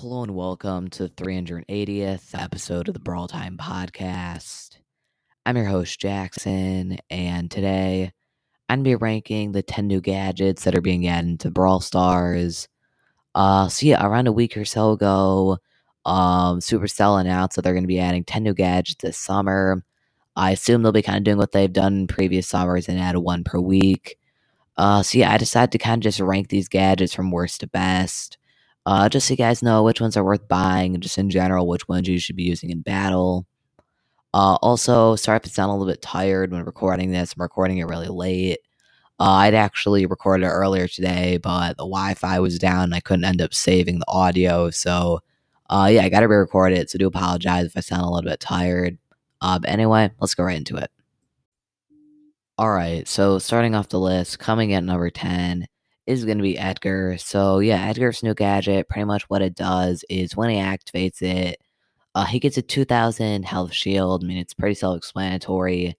Hello and welcome to the 380th episode of the Brawl Time Podcast. I'm your host, Jackson, and today I'm going to be ranking the 10 new gadgets that are being added to Brawl Stars. Uh, so, yeah, around a week or so ago, um, Supercell announced that they're going to be adding 10 new gadgets this summer. I assume they'll be kind of doing what they've done in previous summers and add one per week. Uh, so, yeah, I decided to kind of just rank these gadgets from worst to best. Uh, just so you guys know which ones are worth buying, and just in general, which ones you should be using in battle. Uh, also, sorry if it sound a little bit tired when recording this. I'm recording it really late. Uh, I'd actually recorded it earlier today, but the Wi-Fi was down and I couldn't end up saving the audio. So, uh, yeah, I got to re-record it. So, do apologize if I sound a little bit tired. Uh, but anyway, let's go right into it. All right, so starting off the list, coming at number 10 is going to be Edgar. So, yeah, Edgar's new gadget, pretty much what it does is when he activates it, uh, he gets a 2000 health shield. I mean, it's pretty self explanatory.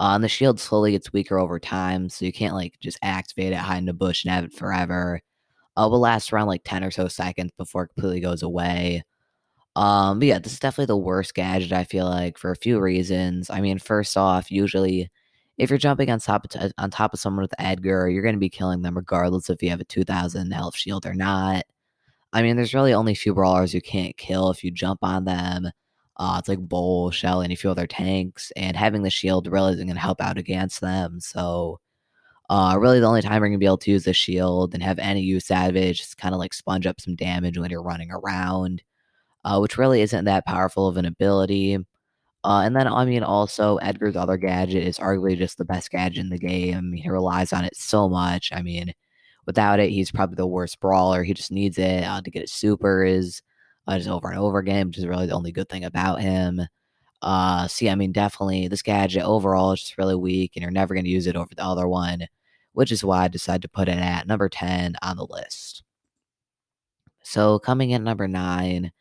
Uh, and the shield slowly gets weaker over time, so you can't like just activate it, hide in the bush, and have it forever. Uh, will last around like 10 or so seconds before it completely goes away. Um, but yeah, this is definitely the worst gadget, I feel like, for a few reasons. I mean, first off, usually if you're jumping on top of on top of someone with Edgar, you're going to be killing them regardless if you have a 2000 health shield or not. I mean, there's really only a few brawlers you can't kill if you jump on them. Uh, it's like Bull, Shell, and a few other tanks, and having the shield really isn't going to help out against them. So, uh, really, the only time you're going to be able to use the shield and have any use out of it is just kind of like sponge up some damage when you're running around, uh, which really isn't that powerful of an ability. Uh, and then, I mean, also, Edgar's other gadget is arguably just the best gadget in the game. He relies on it so much. I mean, without it, he's probably the worst brawler. He just needs it uh, to get his supers uh, just over and over again, which is really the only good thing about him. Uh, see, I mean, definitely this gadget overall is just really weak, and you're never going to use it over the other one, which is why I decided to put it at number 10 on the list. So, coming in number nine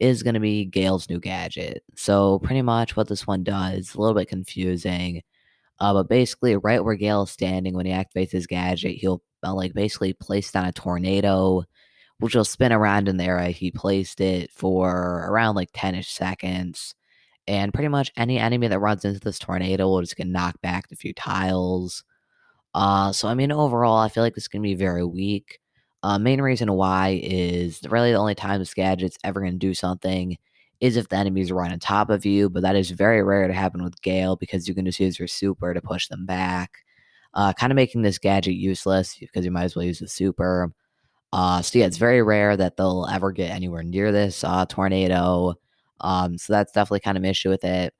is going to be Gale's new gadget. So pretty much what this one does, a little bit confusing, uh, but basically right where Gale is standing when he activates his gadget, he'll uh, like basically place down a tornado, which will spin around in the area he placed it for around like 10ish seconds. And pretty much any enemy that runs into this tornado will just get knocked back a few tiles. Uh, so I mean, overall, I feel like this is gonna be very weak. Uh, main reason why is really the only time this gadget's ever going to do something is if the enemies are right on top of you, but that is very rare to happen with Gale because you can just use your super to push them back. Uh, kind of making this gadget useless because you might as well use the super. Uh, so yeah, it's very rare that they'll ever get anywhere near this uh, tornado. Um, so that's definitely kind of an issue with it.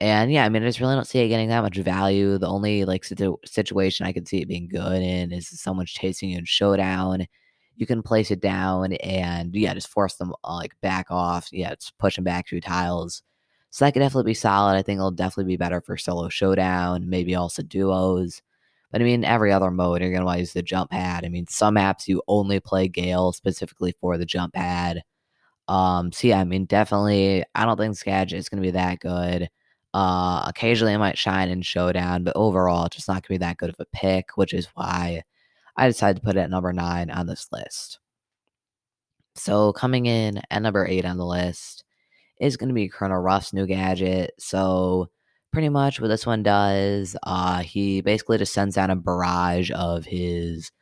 And yeah, I mean, I just really don't see it getting that much value. The only like situ- situation I could see it being good in is someone's chasing you in showdown you can place it down and yeah, just force them uh, like back off. Yeah, just push them back through tiles. So that could definitely be solid. I think it'll definitely be better for solo showdown, maybe also duos. But I mean, every other mode, you're going to want to use the jump pad. I mean, some apps you only play Gale specifically for the jump pad. Um, so yeah, I mean, definitely, I don't think Skadget is going to be that good. Uh, occasionally, it might shine in Showdown, but overall, it's just not going to be that good of a pick, which is why I decided to put it at number nine on this list. So coming in at number eight on the list is going to be Colonel Ruff's new gadget. So pretty much what this one does, uh, he basically just sends out a barrage of his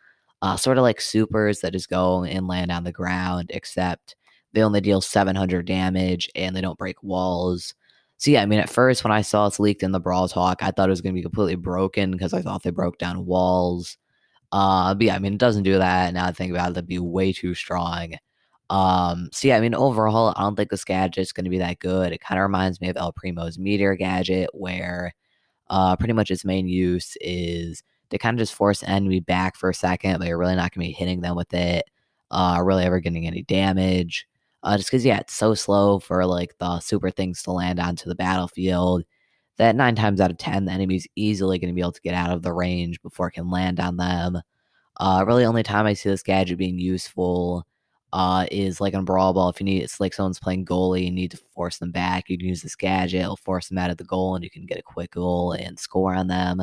uh, sort of like supers that just go and land on the ground, except they only deal 700 damage and they don't break walls. So yeah, I mean, at first when I saw it's leaked in the Brawl Talk, I thought it was going to be completely broken because I thought they broke down walls. Uh, but yeah, I mean, it doesn't do that. Now I think about it, that'd be way too strong. Um, so yeah, I mean, overall, I don't think this gadget's going to be that good. It kind of reminds me of El Primo's Meteor gadget, where uh, pretty much its main use is to kind of just force enemy back for a second, but you're really not going to be hitting them with it, uh, really ever getting any damage. Uh, just because, yeah, it's so slow for like the super things to land onto the battlefield that nine times out of ten, the enemy's easily going to be able to get out of the range before it can land on them. Uh, really, only time I see this gadget being useful uh, is like on Brawl Ball. If you need, it's like someone's playing goalie, and you need to force them back. You can use this gadget, it'll force them out of the goal, and you can get a quick goal and score on them.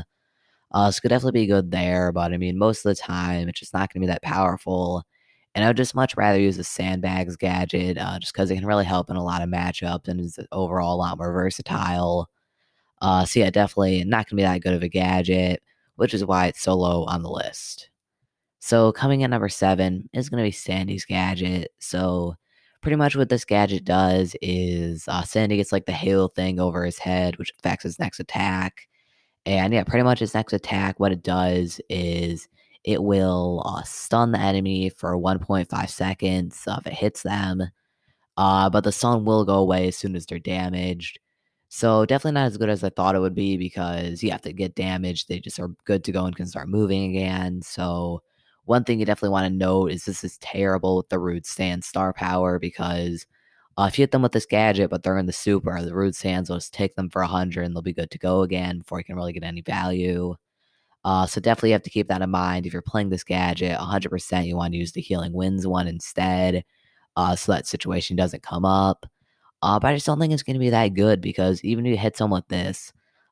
Uh, so could definitely be good there, but I mean, most of the time, it's just not going to be that powerful. And I would just much rather use the Sandbags gadget uh, just because it can really help in a lot of matchups and is overall a lot more versatile. Uh, so, yeah, definitely not going to be that good of a gadget, which is why it's so low on the list. So, coming in number seven is going to be Sandy's gadget. So, pretty much what this gadget does is uh, Sandy gets like the halo thing over his head, which affects his next attack. And yeah, pretty much his next attack, what it does is it will uh, stun the enemy for 1.5 seconds uh, if it hits them. Uh, but the stun will go away as soon as they're damaged. So definitely not as good as I thought it would be because you have to get damaged. They just are good to go and can start moving again. So one thing you definitely want to note is this is terrible with the Rude Sands star power because uh, if you hit them with this gadget, but they're in the super, the Rude Sands will just take them for 100 and they'll be good to go again before you can really get any value. Uh, so definitely have to keep that in mind. If you're playing this gadget, 100% you want to use the Healing Winds one instead uh, so that situation doesn't come up. Uh, but I just don't think it's going to be that good because even if you hit someone with this,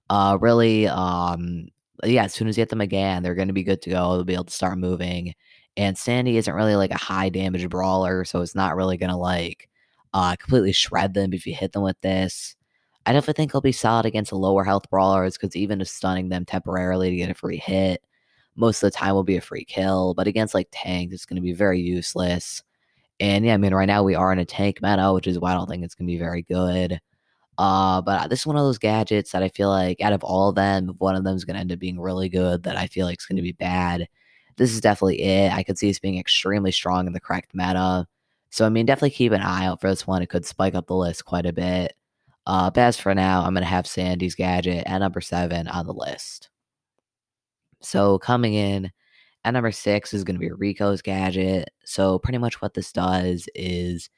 uh, really, um, yeah, as soon as you hit them again, they're going to be good to go. They'll be able to start moving. And Sandy isn't really like a high damage brawler, so it's not really going to like uh, completely shred them if you hit them with this. I definitely think he'll be solid against lower health brawlers because even just stunning them temporarily to get a free hit, most of the time will be a free kill. But against like tanks, it's going to be very useless. And yeah, I mean, right now we are in a tank meta, which is why I don't think it's going to be very good. Uh, but this is one of those gadgets that I feel like out of all of them, one of them is going to end up being really good, that I feel like is going to be bad. This is definitely it. I could see this being extremely strong in the correct meta. So, I mean, definitely keep an eye out for this one. It could spike up the list quite a bit. Uh, but as for now, I'm going to have Sandy's gadget at number seven on the list. So, coming in at number six is going to be Rico's gadget. So, pretty much what this does is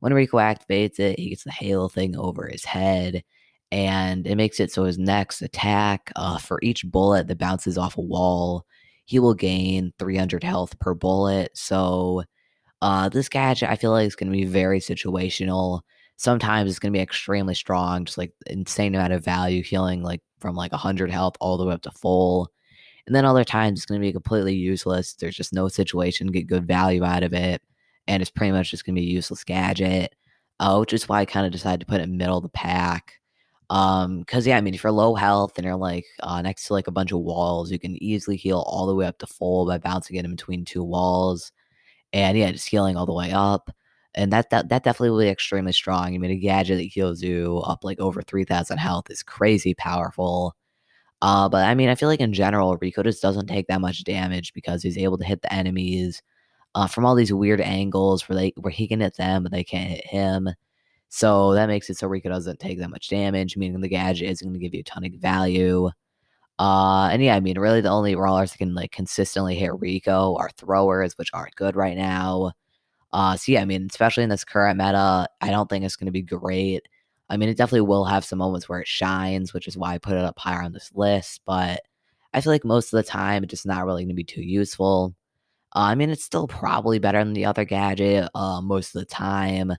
when Rico activates it, he gets the halo thing over his head, and it makes it so his next attack, uh, for each bullet that bounces off a wall, he will gain 300 health per bullet. So, uh, this gadget I feel like is going to be very situational. Sometimes it's going to be extremely strong, just like insane amount of value, healing like from like 100 health all the way up to full. And then other times it's going to be completely useless. There's just no situation get good value out of it and it's pretty much just gonna be a useless gadget. Uh, which is why I kind of decided to put it in middle of the pack. Um, cause yeah, I mean, if you're low health and you're like uh, next to like a bunch of walls, you can easily heal all the way up to full by bouncing it in between two walls, and yeah, just healing all the way up. And that that that definitely will be extremely strong. I mean, a gadget that heals you up like over three thousand health is crazy powerful. Uh, but I mean, I feel like in general, Rico just doesn't take that much damage because he's able to hit the enemies uh, from all these weird angles where they where he can hit them but they can't hit him. So that makes it so Rico doesn't take that much damage, meaning the gadget isn't going to give you a ton of value. Uh, and yeah, I mean, really the only brawlers that can like consistently hit Rico are throwers, which aren't good right now. Uh, so yeah, I mean, especially in this current meta, I don't think it's going to be great. I mean, it definitely will have some moments where it shines, which is why I put it up higher on this list. But I feel like most of the time, it's just not really going to be too useful. Uh, I mean, it's still probably better than the other gadget uh, most of the time.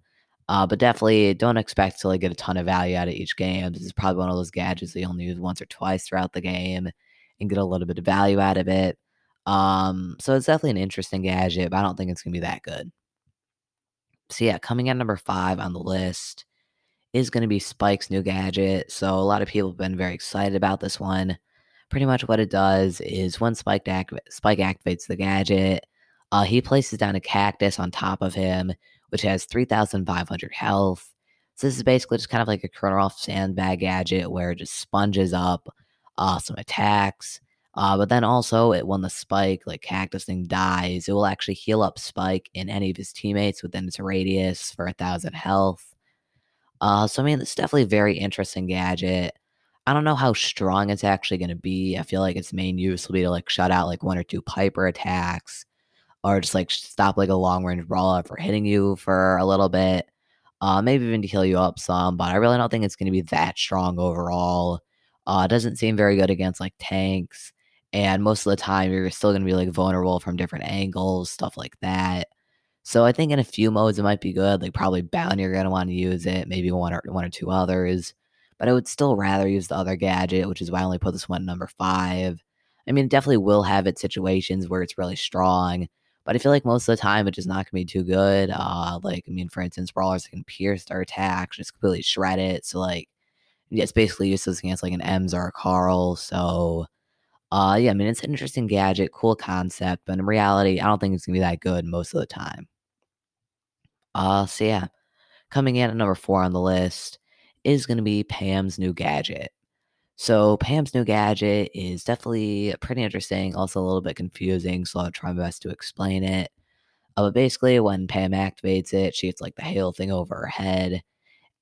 Uh, but definitely don't expect to like get a ton of value out of each game. This is probably one of those gadgets that you only use once or twice throughout the game and get a little bit of value out of it. Um, so it's definitely an interesting gadget, but I don't think it's gonna be that good. So yeah, coming at number five on the list is gonna be Spike's new gadget. So a lot of people have been very excited about this one pretty much what it does is when Spike, Spike activates the gadget, uh, he places down a cactus on top of him, which has 3,500 health. So this is basically just kind of like a Colonel sandbag gadget where it just sponges up uh, some attacks. Uh, but then also, it, when the Spike, like cactus thing, dies, it will actually heal up Spike and any of his teammates within its radius for a thousand health. Uh, so I mean, it's definitely a very interesting gadget. I don't know how strong it's actually going to be. I feel like its main use will be to like shut out like one or two Piper attacks or just like stop like a long range brawler for hitting you for a little bit. Uh, maybe even to heal you up some, but I really don't think it's going to be that strong overall. Uh, it doesn't seem very good against like tanks, and most of the time you're still going to be like vulnerable from different angles, stuff like that. So I think in a few modes it might be good. Like probably Bounty you're to want to use it, maybe one or one or two others but I would still rather use the other gadget, which is why I only put this one number five. I mean, it definitely will have its situations where it's really strong, But I feel like most of the time it's just not gonna be too good. Uh, like I mean, for instance, brawlers can pierce their attack, just completely shred it. So like, yeah, it's basically useless against like an Emz or a Carl. So, uh, yeah, I mean, it's an interesting gadget, cool concept, but in reality, I don't think it's gonna be that good most of the time. Uh, so yeah, coming in at number four on the list is gonna be Pam's new gadget. So Pam's new gadget is definitely pretty interesting, also a little bit confusing, so I'll try my best to explain it. Uh, but basically, when Pam activates it, she gets like the hail thing over her head,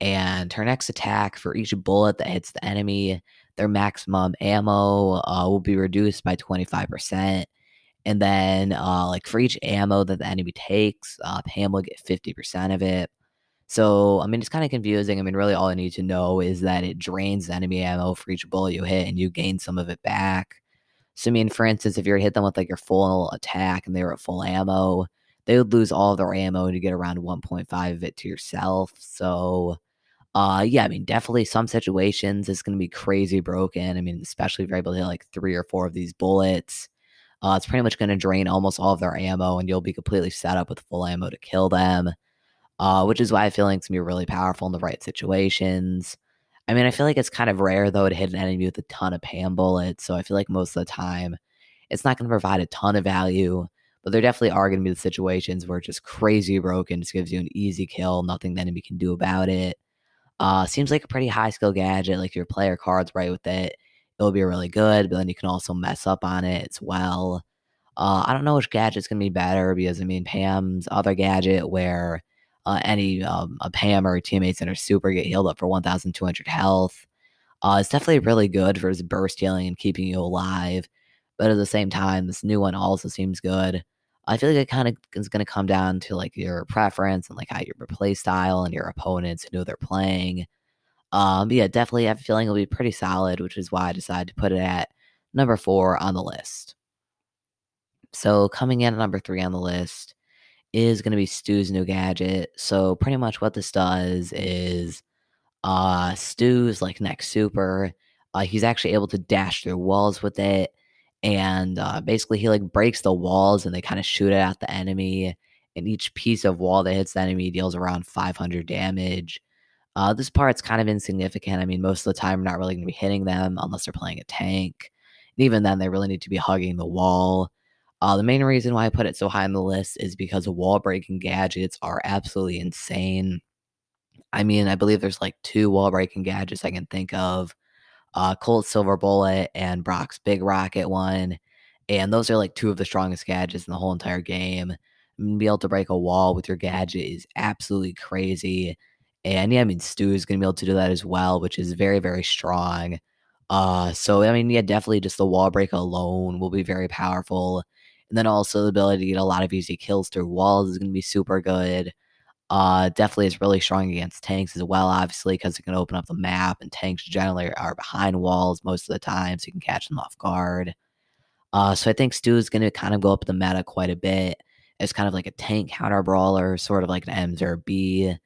and her next attack for each bullet that hits the enemy, their maximum ammo uh, will be reduced by 25%. And then, uh, like for each ammo that the enemy takes, uh, Pam will get 50% of it. So, I mean, it's kind of confusing. I mean, really, all I need to know is that it drains the enemy ammo for each bullet you hit and you gain some of it back. So, I mean, for instance, if you hit them with like your full attack and they were at full ammo, they would lose all their ammo and you get around 1.5 of it to yourself. So, uh, yeah, I mean, definitely some situations it's going to be crazy broken. I mean, especially if you're able to hit like three or four of these bullets. Uh, it's pretty much going to drain almost all of their ammo and you'll be completely set up with full ammo to kill them uh, which is why I feel like it's gonna be really powerful in the right situations. I mean, I feel like it's kind of rare though to hit an enemy with a ton of Pam bullets, so I feel like most of the time it's not gonna provide a ton of value. But there definitely are gonna be the situations where it's just crazy broken, just gives you an easy kill, nothing the enemy can do about it. Uh, seems like a pretty high skill gadget. Like your player cards right with it, it'll be really good. But then you can also mess up on it as well. Uh, I don't know which gadget's gonna be better because I mean Pam's other gadget where uh, any um, a Pam or teammates in are super get healed up for 1,200 health. Uh, it's definitely really good for his burst healing and keeping you alive. But at the same time, this new one also seems good. I feel like it kind of is going to come down to like your preference and like how your play style and your opponents and who they're playing. Um, yeah, definitely I have a feeling it'll be pretty solid, which is why I decided to put it at number four on the list. So coming in at number three on the list is going to be Stu's new gadget. So pretty much what this does is uh Stu's like next super. Uh, he's actually able to dash through walls with it. And uh, basically he like breaks the walls and they kind of shoot it at the enemy. And each piece of wall that hits the enemy deals around 500 damage. Uh, this part's kind of insignificant. I mean, most of the time, we're not really going to be hitting them unless they're playing a tank. And even then, they really need to be hugging the wall. Uh, the main reason why I put it so high on the list is because wall breaking gadgets are absolutely insane. I mean, I believe there's like two wall breaking gadgets I can think of uh, Silver Bullet and Brock's Big Rocket one. And those are like two of the strongest gadgets in the whole entire game. And be able to break a wall with your gadget is absolutely crazy. And yeah, I mean, Stu is going to be able to do that as well, which is very, very strong. Uh, so, I mean, yeah, definitely just the wall break alone will be very powerful. And then also the ability to get a lot of easy kills through walls is going to be super good. Uh, definitely is really strong against tanks as well, obviously, because it can open up the map, and tanks generally are behind walls most of the time, so you can catch them off guard. Uh, so I think Stu is going to kind of go up the meta quite a bit as kind of like a tank counter brawler, sort of like an Emz or Bea.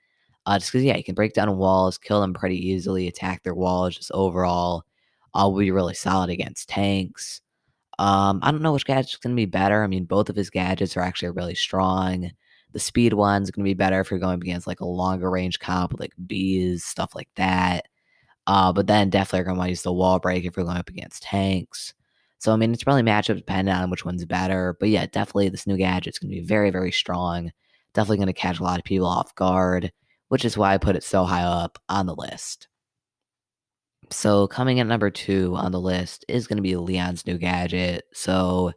Uh, just because, yeah, you can break down walls, kill them pretty easily, attack their walls, just overall, will be really solid against tanks. Um, I don't know which gadget's going to be better. I mean, both of his gadgets are actually really strong. The speed one's going to be better if you're going against like a longer range comp with like Beas, stuff like that. Uh, but then definitely going to want to use the wall break if you're going up against tanks. So, I mean, it's really matchup dependent on which one's better. But yeah, definitely this new gadget's going to be very, very strong. Definitely going to catch a lot of people off guard, which is why I put it so high up on the list. So coming at number two on the list is going to be Leon's new gadget. So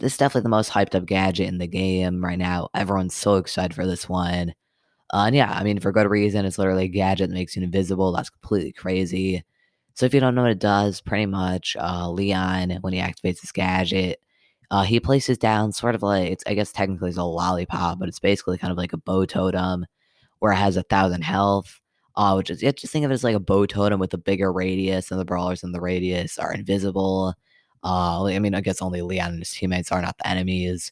this is definitely the most hyped up gadget in the game right now. Everyone's so excited for this one. Uh, and yeah, I mean, for good reason. It's literally a gadget that makes you invisible. That's completely crazy. So if you don't know what it does, pretty much uh, Leon, when he activates this gadget, uh, he places down sort of like, it's I guess technically it's a lollipop, but it's basically kind of like a Bo totem where it has a thousand health uh, which is yeah, just think of it as like a Bo totem with a bigger radius, and the brawlers in the radius are invisible. Uh, I mean, I guess only Leon and his teammates are not the enemies.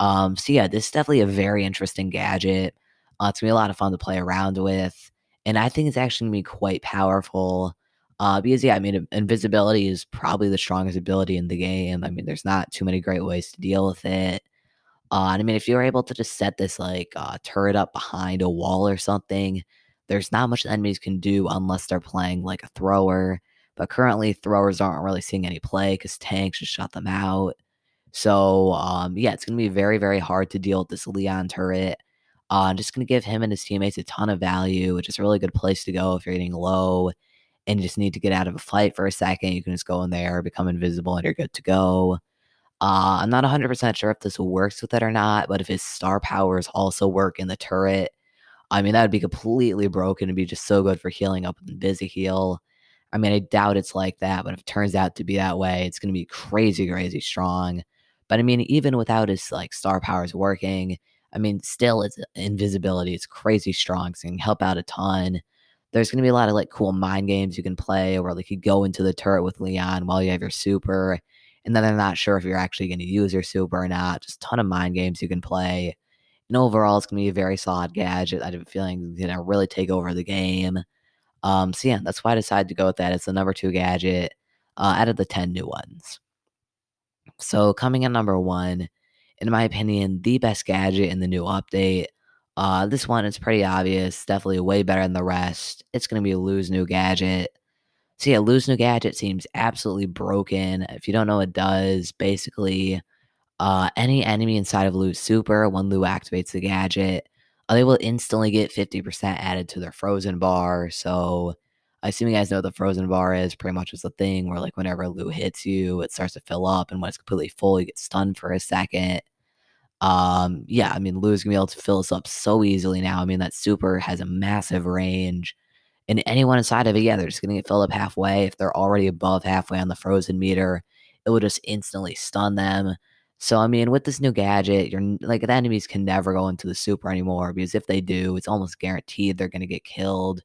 Um, so yeah, this is definitely a very interesting gadget. Uh, it's gonna be a lot of fun to play around with, and I think it's actually gonna be quite powerful. Uh, because yeah, I mean, invisibility is probably the strongest ability in the game. I mean, there's not too many great ways to deal with it. Uh, I mean, if you're able to just set this like uh, turret up behind a wall or something, there's not much enemies can do unless they're playing like a thrower. But currently, throwers aren't really seeing any play because tanks just shut them out. So, um, yeah, it's going to be very, very hard to deal with this Leon turret. Uh, just going to give him and his teammates a ton of value, which is a really good place to go if you're getting low and you just need to get out of a fight for a second. You can just go in there, become invisible, and you're good to go. Uh, I'm not 100% sure if this works with it or not, but if his star powers also work in the turret, I mean, that would be completely broken and be just so good for healing up and busy heal. I mean, I doubt it's like that, but if it turns out to be that way, it's going to be crazy, crazy strong. But I mean, even without his like star powers working, I mean, still it's invisibility. It's crazy strong, so it can help out a ton. There's going to be a lot of like cool mind games you can play where like you go into the turret with Leon while you have your super and then they're not sure if you're actually going to use your super or not. Just a ton of mind games you can play. And overall, it's going to be a very solid gadget. I have a feeling it's going to really take over the game. Um, so yeah, that's why I decided to go with that. It's the number two gadget uh, out of the 10 new ones. So coming in number one, in my opinion, the best gadget in the new update. Uh, this one is pretty obvious, definitely way better than the rest. It's going to be Lou's new gadget. So yeah, Lou's new gadget seems absolutely broken. If you don't know it does, basically, uh, any enemy inside of Lou's super, when Lou activates the gadget, uh, they will instantly get 50% added to their frozen bar. So I assume you guys know what the frozen bar is. Pretty much it's a thing where like whenever Lou hits you, it starts to fill up, and when it's completely full, you get stunned for a second. Um, yeah, I mean Lou's gonna be able to fill this up so easily now. I mean that super has a massive range and anyone inside of it, yeah, they're just going to get filled up halfway. If they're already above halfway on the frozen meter, it will just instantly stun them. So, I mean, with this new gadget, you're like the enemies can never go into the super anymore because if they do, it's almost guaranteed they're going to get killed.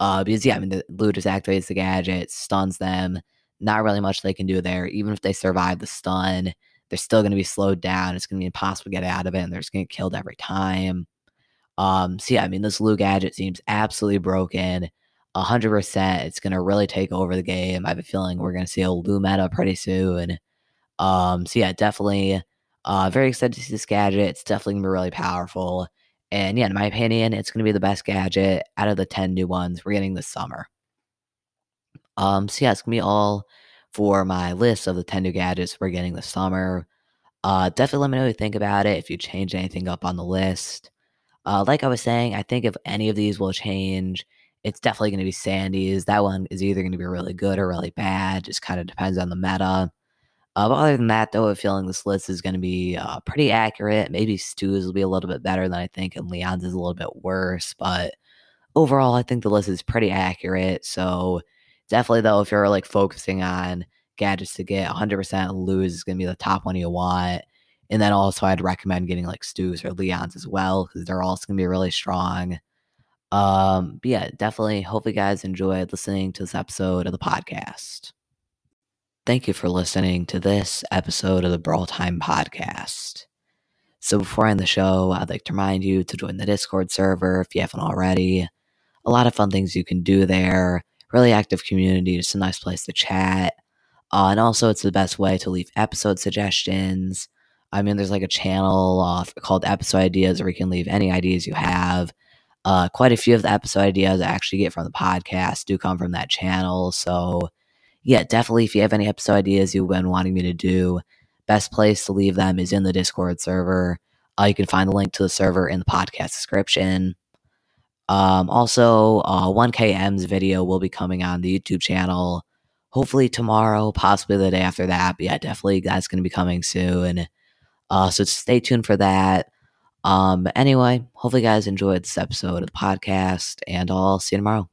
Uh, because yeah, I mean, the Lou just activates the gadget, stuns them. Not really much they can do there. Even if they survive the stun, they're still going to be slowed down. It's going to be impossible to get out of it, and they're just going to get killed every time. Um, so yeah, I mean, this Lou gadget seems absolutely broken. 100%. It's going to really take over the game. I have a feeling we're going to see a Lou meta pretty soon. Um, so yeah, definitely uh, very excited to see this gadget. It's definitely going to be really powerful. And yeah, in my opinion, it's going to be the best gadget out of the 10 new ones we're getting this summer. Um, so yeah, it's going to be all for my list of the 10 new gadgets we're getting this summer. Uh, definitely let me know what you think about it if you change anything up on the list. Uh, like I was saying, I think if any of these will change, it's definitely going to be Sandy's. That one is either going to be really good or really bad. Just kind of depends on the meta. Uh, but other than that, though, I'm feeling this list is going to be uh, pretty accurate. Maybe Stu's will be a little bit better than I think, and Leon's is a little bit worse. But overall, I think the list is pretty accurate. So definitely, though, if you're like focusing on gadgets to get 100% Lou's is going to be the top one you want. And then also, I'd recommend getting like Stu's or Leon's as well because they're also going to be really strong. Um, but yeah, definitely hope you guys enjoyed listening to this episode of the podcast. Thank you for listening to this episode of the Brawl Time Podcast. So before I end the show, I'd like to remind you to join the Discord server if you haven't already. A lot of fun things you can do there. Really active community, just a nice place to chat. Uh, and also, it's the best way to leave episode suggestions. I mean, there's like a channel uh, called Episode Ideas where you can leave any ideas you have. Uh, quite a few of the episode ideas I actually get from the podcast do come from that channel. So, yeah, definitely if you have any episode ideas you've been wanting me to do, best place to leave them is in the Discord server. Uh, you can find the link to the server in the podcast description. Um, also, uh, 1KM's video will be coming on the YouTube channel hopefully tomorrow, possibly the day after that. But yeah, definitely that's going to be coming soon. Uh, so stay tuned for that. Um, anyway, hopefully, you guys enjoyed this episode of the podcast, and I'll see you tomorrow.